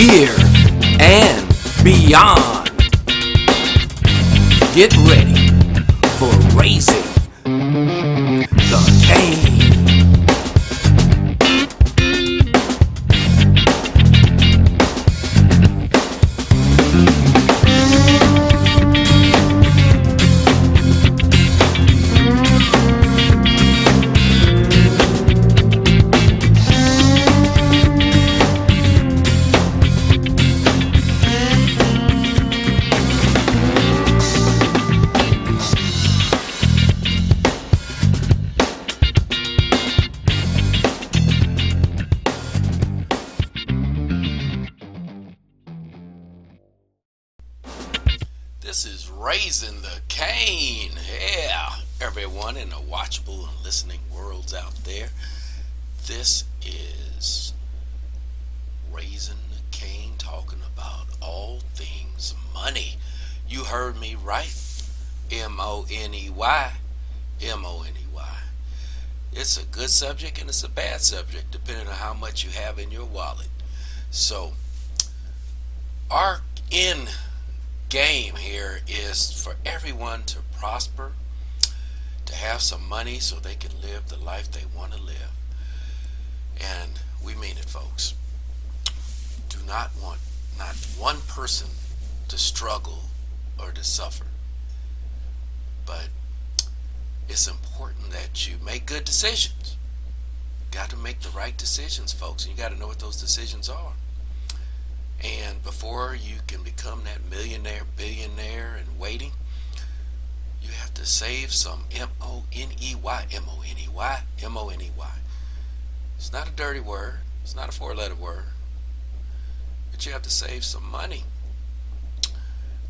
here and beyond. Get ready for raising N E Y. M O N E Y. It's a good subject and it's a bad subject depending on how much you have in your wallet. So, our end game here is for everyone to prosper, to have some money so they can live the life they want to live. And we mean it, folks. Do not want not one person to struggle or to suffer. But it's important that you make good decisions. You Got to make the right decisions, folks. And you got to know what those decisions are. And before you can become that millionaire, billionaire, and waiting, you have to save some M O N E Y, M O N E Y, M O N E Y. It's not a dirty word, it's not a four letter word, but you have to save some money,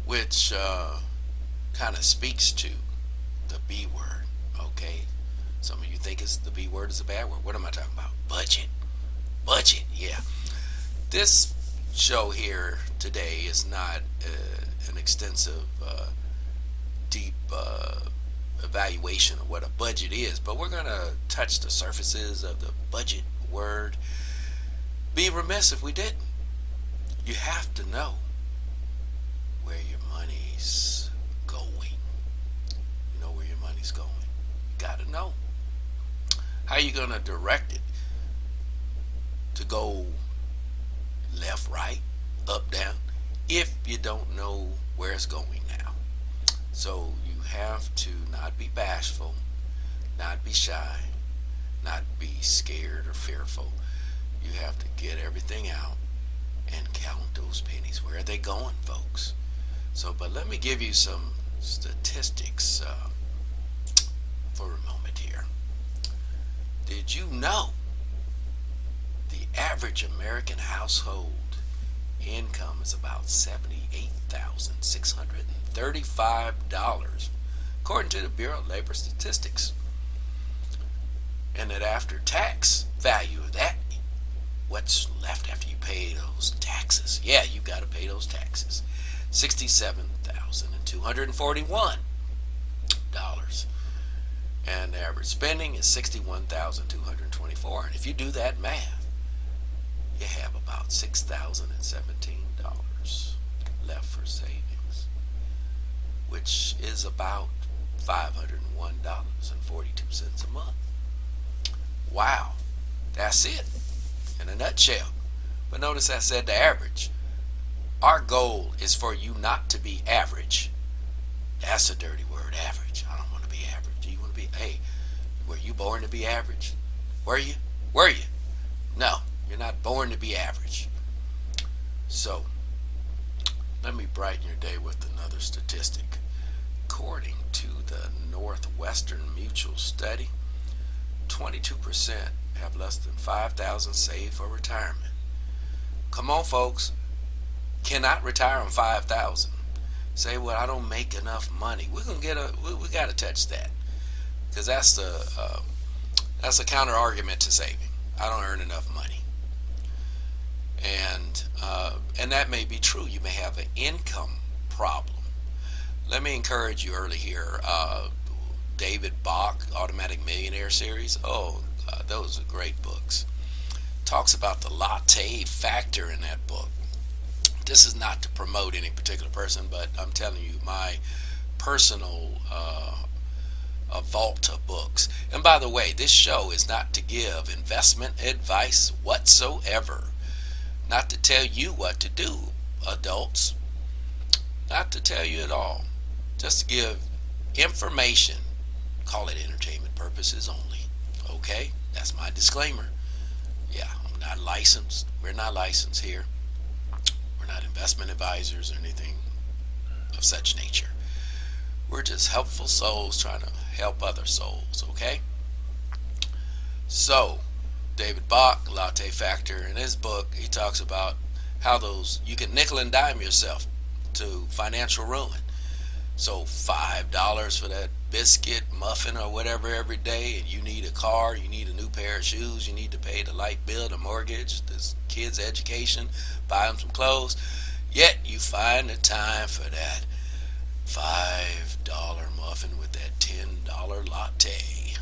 which uh, kind of speaks to the B word, okay? Some of you think it's the B word is a bad word. What am I talking about? Budget. Budget, yeah. This show here today is not uh, an extensive, uh, deep uh, evaluation of what a budget is, but we're going to touch the surfaces of the budget word. Be remiss if we didn't. You have to know where your money's where going. You got to know. How you to direct it to go left, right, up, down, if you don't know where it's going now. So you have to not be bashful, not be shy, not be scared or fearful. You have to get everything out and count those pennies. Where are they going, folks? So, but let me give you some statistics uh, for a moment here. Did you know the average American household income is about $78,635, according to the Bureau of Labor Statistics. And that after tax value of that, what's left after you pay those taxes? Yeah, you've got to pay those taxes. $67,241. And average spending is 61,224. And if you do that math, you have about $6,017 left for savings, which is about $501.42 a month. Wow, that's it in a nutshell. But notice I said the average. Our goal is for you not to be average. That's a dirty word, average. I don't want to be average. You want to be, hey, were you born to be average? Were you? Were you? No, you're not born to be average. So, let me brighten your day with another statistic. According to the Northwestern Mutual Study, 22% have less than 5000 saved for retirement. Come on, folks. Cannot retire on 5000 Say, well, I don't make enough money. We're gonna get a. We, we got to touch that because that's the uh, that's a counter argument to saving. I don't earn enough money, and uh, and that may be true. You may have an income problem. Let me encourage you early here. Uh, David Bach, Automatic Millionaire series. Oh, uh, those are great books. Talks about the latte factor in that book. this is not to promote any particular person, but I'm telling you my personal uh, a vault of books. And by the way, this show is not to give investment advice whatsoever, not to tell you what to do, adults, not to tell you at all, just to give information. Call it entertainment purposes only. Okay? That's my disclaimer. Yeah, I'm not licensed. We're not licensed here. We're not investment advisors or anything of such nature. We're just helpful souls trying to help other souls, okay? So, David Bach, Latte Factor, in his book, he talks about how those you can nickel and dime yourself to financial ruin. So five dollars for that biscuit, muffin, or whatever every day, and you need a car, you need a new pair of shoes, you need to pay the light bill, the mortgage, the kids' education, buy them some clothes. Yet you find the time for that five dollar muffin with that ten dollar latte.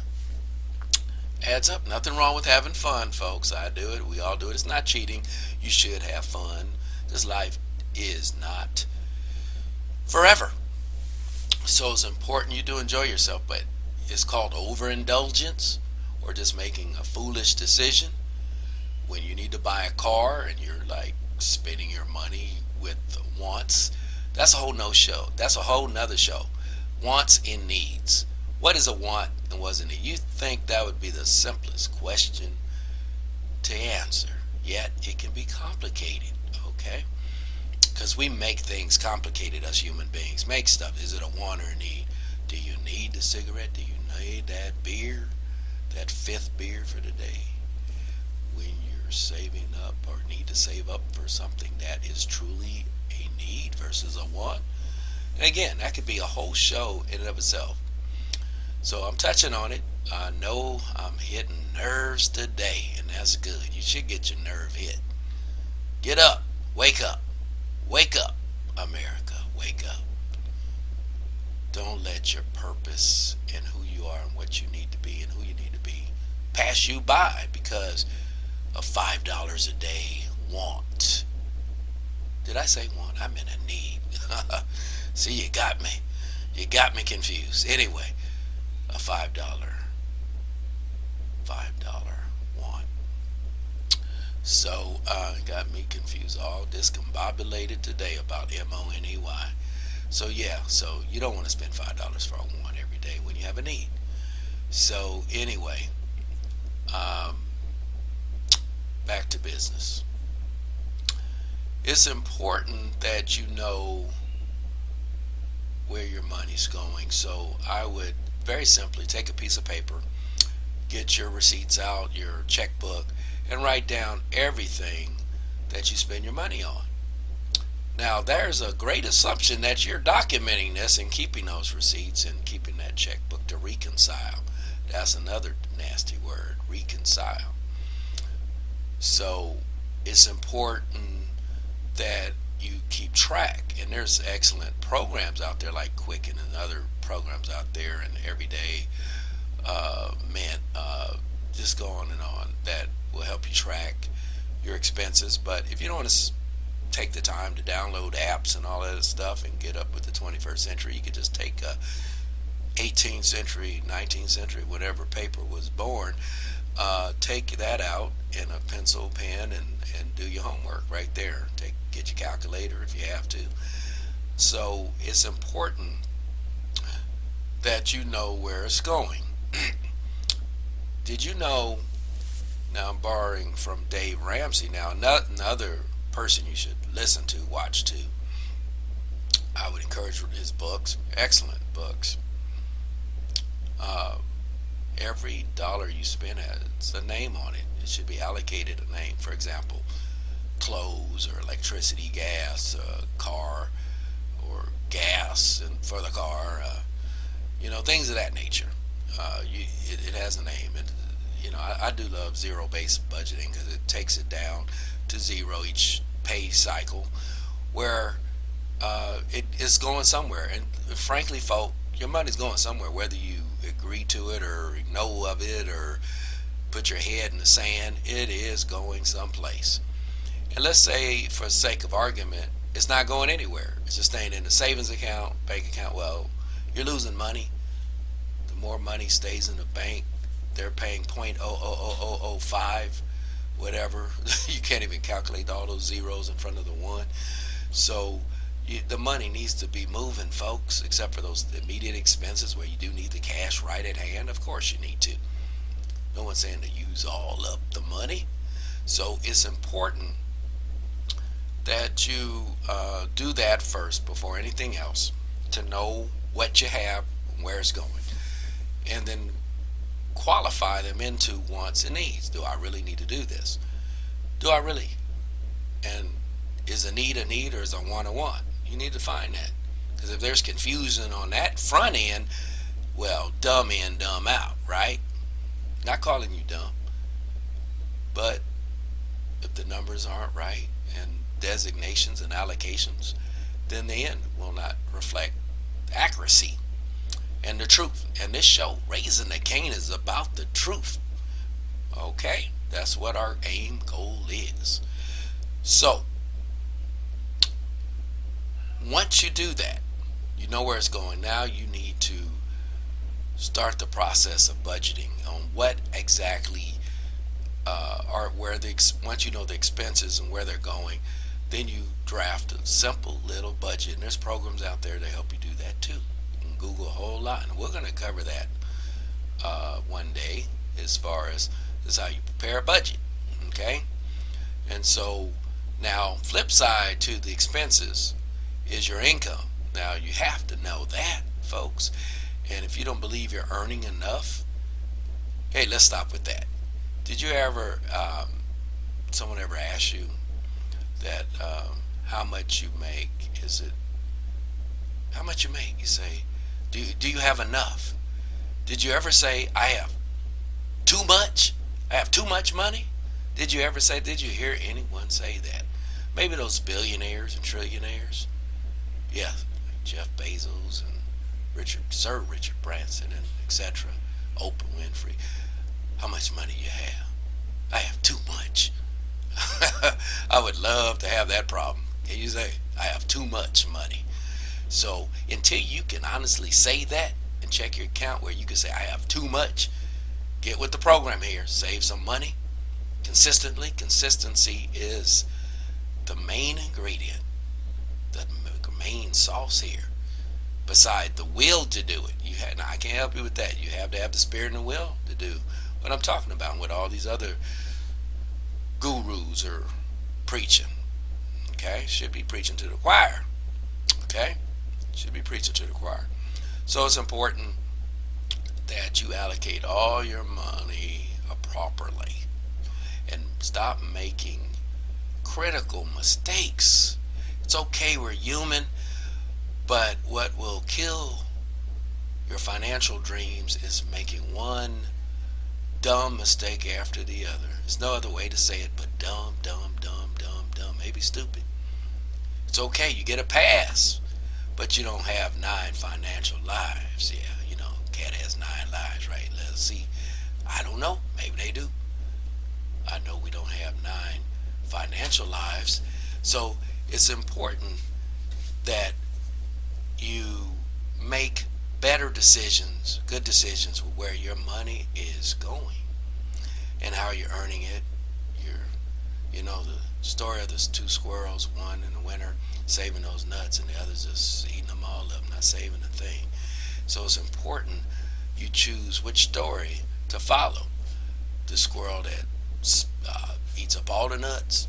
Adds up. Nothing wrong with having fun, folks. I do it. We all do it. It's not cheating. You should have fun. This life is not forever. So it's important you do enjoy yourself, but it's called overindulgence or just making a foolish decision when you need to buy a car and you're like spending your money with wants. That's a whole no show. That's a whole nother show. Wants and needs. What is a want and what's a need? You think that would be the simplest question to answer, yet it can be complicated, okay? Because we make things complicated as human beings. Make stuff. Is it a want or a need? Do you need the cigarette? Do you need that beer? That fifth beer for the day? When you're saving up or need to save up for something that is truly a need versus a want. And again, that could be a whole show in and of itself. So I'm touching on it. I know I'm hitting nerves today, and that's good. You should get your nerve hit. Get up. Wake up. Wake up, America. Wake up. Don't let your purpose and who you are and what you need to be and who you need to be pass you by because of $5 a day want. Did I say want? I meant a need. See, you got me. You got me confused. Anyway, a $5 $5 want. So, uh, got me confused. All discombobulated today about M O N E Y. So, yeah, so you don't want to spend $5 for a want every day when you have a need. So, anyway, um, back to business. It's important that you know where your money's going. So, I would very simply take a piece of paper, get your receipts out, your checkbook, and write down everything that you spend your money on. Now, there's a great assumption that you're documenting this and keeping those receipts and keeping that checkbook to reconcile. That's another nasty word, reconcile. So, it's important that you keep track. And there's excellent programs out there like Quicken and other programs out there and everyday uh, man uh, just go on and on that will help you track your expenses but if you don't want to take the time to download apps and all that stuff and get up with the 21st century you could just take a 18th century 19th century whatever paper was born uh, take that out in a pencil pen and, and do your homework right there take get your calculator if you have to so it's important that you know where it's going. Did you know? Now I'm borrowing from Dave Ramsey. Now another person you should listen to, watch to. I would encourage his books, excellent books. Uh, every dollar you spend has a name on it. It should be allocated a name. For example, clothes or electricity, gas, uh, car, or gas and for the car. Uh, you know, things of that nature. Uh, you, it, it, has a name. And, you know, I, I do love zero-based budgeting because it takes it down to zero each pay cycle, where uh, it is going somewhere. And frankly, folk, your money's going somewhere, whether you agree to it or know of it or put your head in the sand. It is going someplace. And let's say, for sake of argument, it's not going anywhere. It's just staying in the savings account, bank account. Well, you're losing money. The more money stays in the bank, they're paying 0.00005, whatever. you can't even calculate all those zeros in front of the one. So the money needs to be moving, folks, except for those immediate expenses where you do need the cash right at hand. Of course, you need to. No one's saying to use all up the money. So it's important that you uh, do that first before anything else to know what you have, where it's going, and then qualify them into wants and needs. Do I really need to do this? Do I really? And is a need a need or is a want a want? You need to find that. Because if there's confusion on that front end, well, dumb in, dumb out, right? Not calling you dumb. But if the numbers aren't right and designations and allocations, then the end will not reflect accuracy and the truth. And this show, Raising the Cane, is about the truth. Okay? That's what our aim goal is. So, once you do that, you know where it's going. Now you need to start the process of budgeting on what exactly uh, are where the once you know the expenses and where they're going, then you draft a simple little budget. And there's programs out there to help you do that too. You can Google a whole lot, and we're going to cover that uh, one day as far as is how you prepare a budget. Okay, and so now flip side to the expenses is your income. Now you have to know that, folks. And if you don't believe you're earning enough, hey, let's stop with that. Did you ever, um, someone ever ask you that um, how much you make? Is it how much you make? You say, do do you have enough? Did you ever say, I have too much? I have too much money? Did you ever say, did you hear anyone say that? Maybe those billionaires and trillionaires. Yeah, Jeff Bezos and Richard, Sir Richard Branson and etc. Oprah Winfrey. How much money you have? I have too much. I would love to have that problem. Can you say, I have too much money? So until you can honestly say that and check your account where you can say, I have too much, get with the program here. Save some money consistently. Consistency is the main ingredient, the main sauce here. Beside the will to do it, you. Now I can't help you with that. You have to have the spirit and the will to do what I'm talking about. And what all these other gurus are preaching. Okay, should be preaching to the choir. Okay, should be preaching to the choir. So it's important that you allocate all your money properly and stop making critical mistakes. It's okay, we're human, but what will kill your financial dreams is making one dumb mistake after the other. There's no other way to say it but dumb, dumb, dumb, dumb, dumb, maybe stupid. It's okay, you get a pass, but you don't have nine financial lives. Yeah, you know, cat has nine lives, right? Let's see. I don't know. Maybe they do. I know we don't have nine financial lives. So it's important that you make better decisions, good decisions where your money is going and how you're earning it. You know, the story of the two squirrels, one in the winter saving those nuts and the other's just eating them all up, not saving a thing. So it's important you choose which story to follow. The squirrel that uh, eats up all the nuts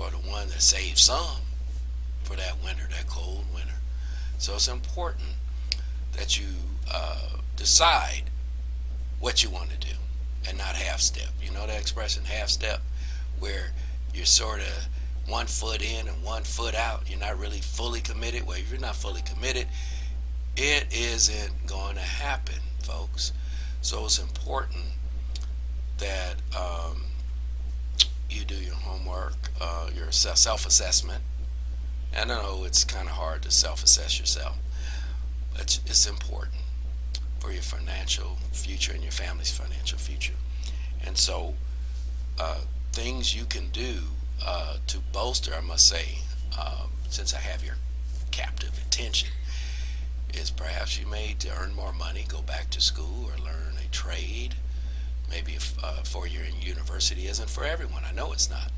or the one that saves some for that winter, that cold winter. So it's important that you uh, decide what you want to do and not half step. You know that expression, half step, where you're sort of one foot in and one foot out. You're not really fully committed. Well, if you're not fully committed, it isn't going to happen, folks. So it's important that um, you do your homework, uh, your self assessment. And I know it's kind of hard to self assess yourself, but it's important for your financial future and your family's financial future. And so, uh, things you can do uh, to bolster, I must say, um, since I have your captive attention, is perhaps you may to earn more money, go back to school or learn a trade. Maybe a uh, four-year university isn't for everyone. I know it's not,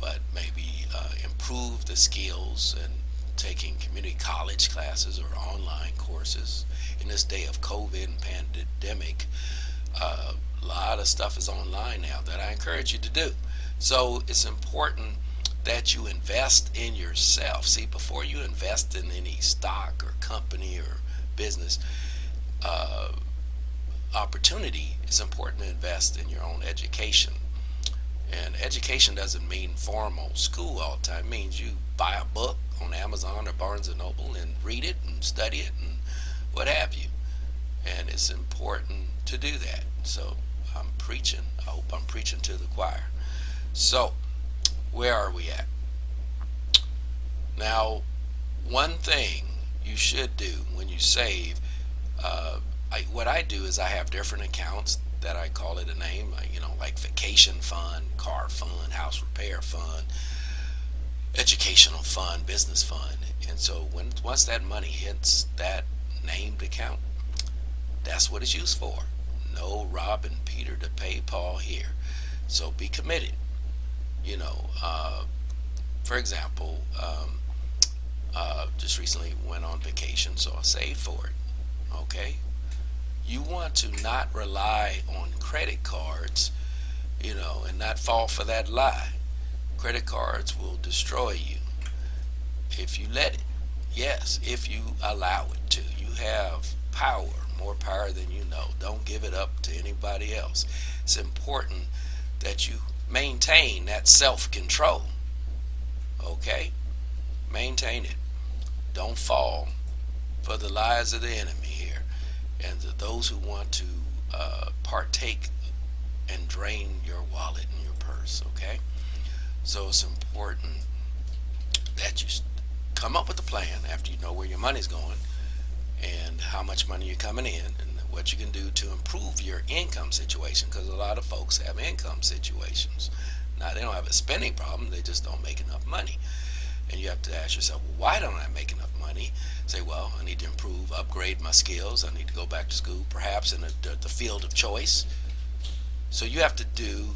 but maybe uh, improve the skills and taking community college classes or online courses. In this day of COVID and pandemic, uh, a lot of stuff is online now that I encourage you to do. So it's important that you invest in yourself. See, before you invest in any stock or company or business uh, opportunity, it's important to invest in your own education. And education doesn't mean formal school all the time. It means you buy a book on Amazon or Barnes and Noble and read it and study it and what have you. And it's important to do that. So I'm preaching. I hope I'm preaching to the choir. So, where are we at? Now, one thing you should do when you save, uh, I, what I do is I have different accounts that I call it a name, you know, like vacation fund, car fund, house repair fund, educational fund, business fund. And so when once that money hits that named account, that's what it's used for. No Rob and Peter to pay Paul here. So be committed. You know, uh, for example, um, uh, just recently went on vacation, so I saved for it. Okay? You want to not rely on credit cards, you know, and not fall for that lie. Credit cards will destroy you if you let it. Yes, if you allow it to. You have power, more power than you know. Don't give it up to anybody else. It's important that you maintain that self control. Okay? Maintain it. Don't fall for the lies of the enemy here. And those who want to uh, partake and drain your wallet and your purse. Okay? So it's important that you come up with a plan after you know where your money's going and how much money you're coming in and what you can do to improve your income situation because a lot of folks have income situations. Now they don't have a spending problem, they just don't make enough money. You have to ask yourself, why don't I make enough money? Say, well, I need to improve, upgrade my skills. I need to go back to school, perhaps in a, the field of choice. So you have to do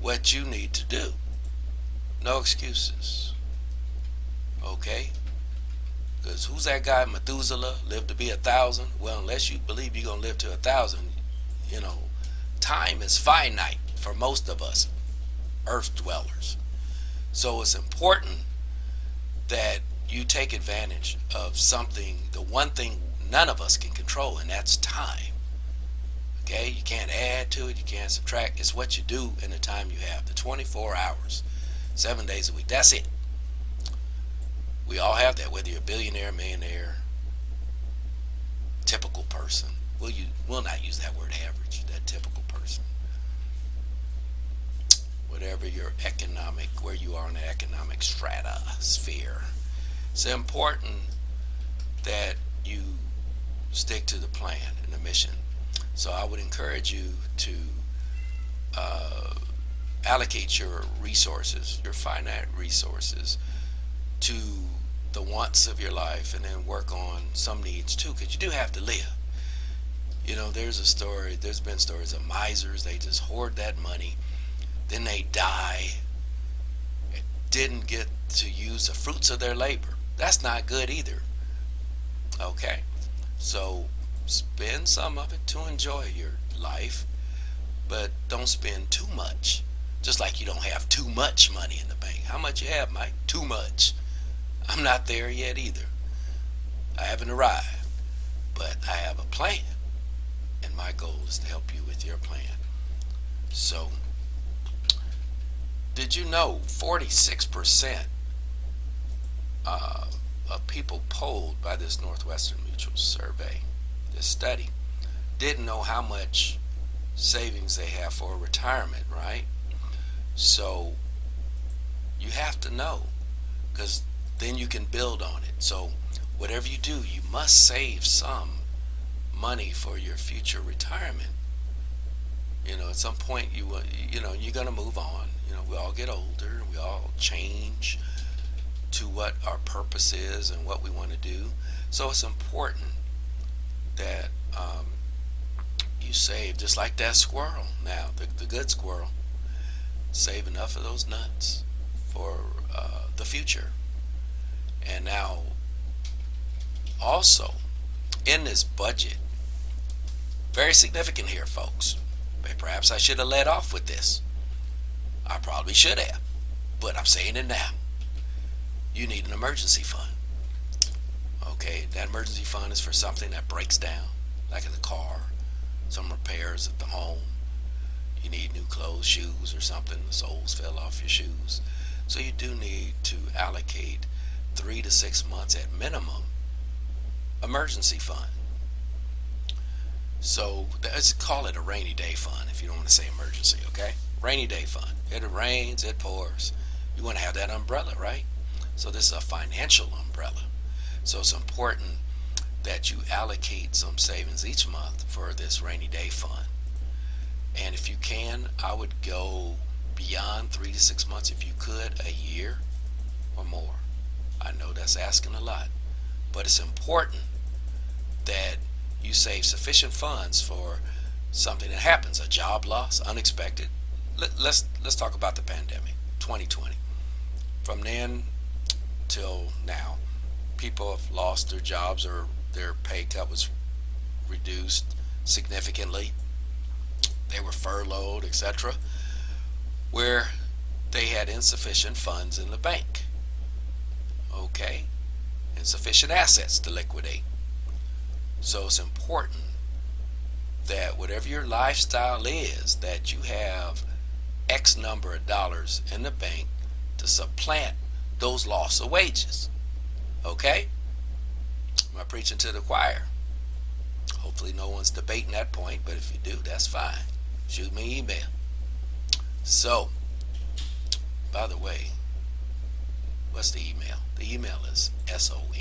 what you need to do. No excuses. Okay? Because who's that guy, Methuselah, lived to be a thousand? Well, unless you believe you're going to live to a thousand, you know, time is finite for most of us, earth dwellers. So it's important that you take advantage of something, the one thing none of us can control, and that's time. Okay? You can't add to it, you can't subtract. It's what you do in the time you have, the 24 hours seven days a week. That's it. We all have that, whether you're a billionaire, millionaire, typical person. Will you will not use that word average, that typical person. Whatever your economic, where you are in the economic strata sphere. It's important that you stick to the plan and the mission. So I would encourage you to uh, allocate your resources, your finite resources, to the wants of your life and then work on some needs too, because you do have to live. You know, there's a story, there's been stories of misers, they just hoard that money, then they die, didn't get to use the fruits of their labor. That's not good either. Okay? So spend some of it to enjoy your life, but don't spend too much just like you don't have too much money in the bank. How much you have, Mike? Too much. I'm not there yet either. I haven't arrived, but I have a plan. And my goal is to help you with your plan. So, did you know 46% uh, of people polled by this Northwestern Mutual survey, this study, didn't know how much savings they have for retirement, right? So you have to know because then you can build on it. So whatever you do, you must save some money for your future retirement. You know, at some point you you know you're gonna move on. You know, we all get older, we all change to what our purpose is and what we want to do. So it's important that um, you save just like that squirrel now, the, the good squirrel. Save enough of those nuts for uh, the future. And now, also, in this budget, very significant here, folks. Perhaps I should have led off with this. I probably should have, but I'm saying it now. You need an emergency fund. Okay, that emergency fund is for something that breaks down, like in the car, some repairs at the home. You need new clothes, shoes, or something. The soles fell off your shoes. So you do need to allocate three to six months at minimum emergency fund. So let's call it a rainy day fund if you don't want to say emergency, okay? Rainy day fund. It rains, it pours. You want to have that umbrella, right? So this is a financial umbrella. So it's important that you allocate some savings each month for this rainy day fund. And if you can, I would go beyond three to six months if you could, a year or more. I know that's asking a lot, but it's important that you save sufficient funds for something that happens, a job loss, unexpected. Let, let's let's talk about the pandemic, 2020. From then till now, people have lost their jobs or their pay cut was reduced significantly. They were furloughed, etc. Where they had insufficient funds in the bank. Okay? Insufficient assets to liquidate. So it's important that whatever your lifestyle is, that you have X number of dollars in the bank to supplant those loss of wages. Okay? Am I preaching to the choir? Hopefully no one's debating that point, but if you do, that's fine. Shoot me an email. So, by the way, what's the email? The email is SOM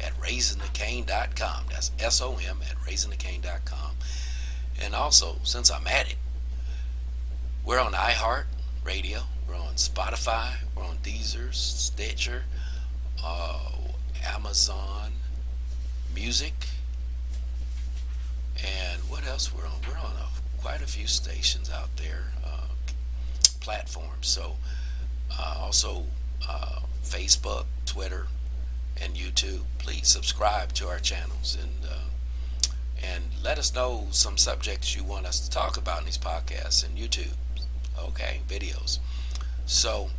at raisingthecane.com. That's S-O-M at raisingthecane.com. And also, since I'm at it, we're on iHeart Radio, we're on Spotify, we're on Deezer, Stitcher, uh, Amazon Music, and what else we're on? We're on a, quite a few stations out there, uh, platforms. So, uh, also uh, Facebook, Twitter, and YouTube. Please subscribe to our channels and uh, and let us know some subjects you want us to talk about in these podcasts and YouTube. Okay, videos. So,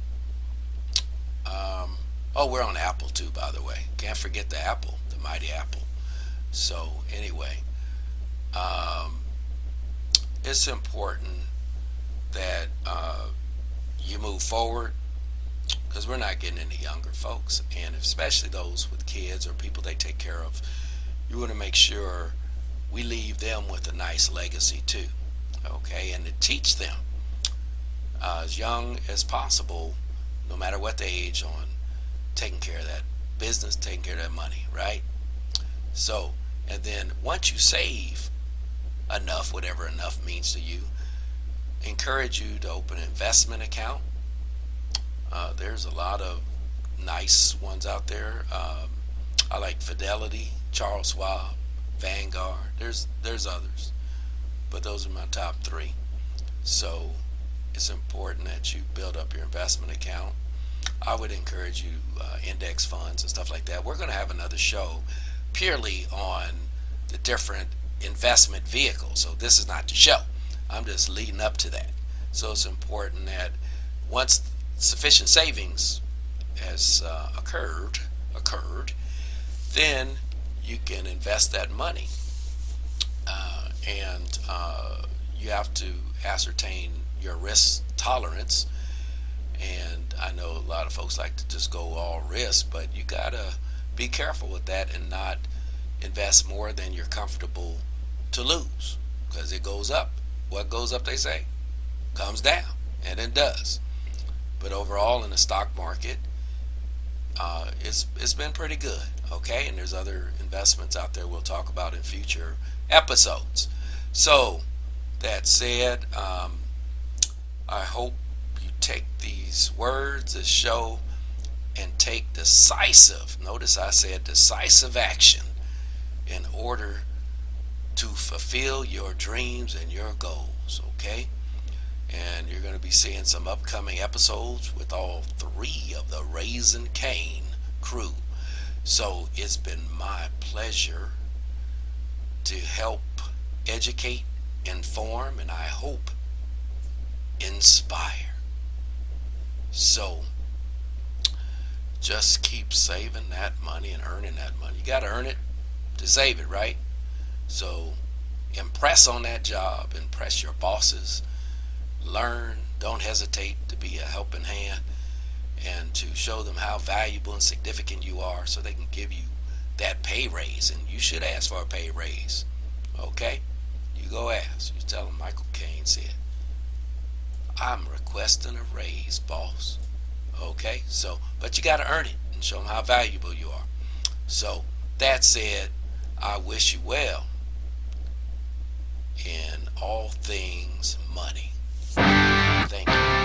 um, oh, we're on Apple too, by the way. Can't forget the Apple, the mighty Apple. So anyway, um, it's important that uh, you move forward because we're not getting any younger folks, and especially those with kids or people they take care of. You want to make sure we leave them with a nice legacy too, okay, and to teach them uh, as young as possible, no matter what the age, on taking care of that business, taking care of that money, right? So, and then once you save enough, whatever enough means to you, encourage you to open an investment account uh, there's a lot of nice ones out there. Um, I like Fidelity, Charles Schwab, Vanguard. There's there's others, but those are my top three. So it's important that you build up your investment account. I would encourage you uh, index funds and stuff like that. We're going to have another show purely on the different investment vehicles. So this is not the show. I'm just leading up to that. So it's important that once sufficient savings has uh, occurred, occurred, then you can invest that money. Uh, and uh, you have to ascertain your risk tolerance. And I know a lot of folks like to just go all risk, but you got to be careful with that and not invest more than you're comfortable to lose because it goes up. What goes up, they say, comes down, and it does. But overall, in the stock market, uh, it's it's been pretty good. Okay, and there's other investments out there we'll talk about in future episodes. So that said, um, I hope you take these words, this show, and take decisive, notice I said decisive action in order to fulfill your dreams and your goals, okay? And you're going to be seeing some upcoming episodes with all three of the Raisin Cane crew. So it's been my pleasure to help educate, inform, and I hope inspire. So just keep saving that money and earning that money. You got to earn it to save it, right? So impress on that job, impress your bosses, learn, don't hesitate to be a helping hand and to show them how valuable and significant you are so they can give you that pay raise. And you should ask for a pay raise. Okay? You go ask. You tell them Michael Kane said, I'm requesting a raise, boss. Okay? So, but you got to earn it and show them how valuable you are. So, that said, I wish you well in all things money. Thank you.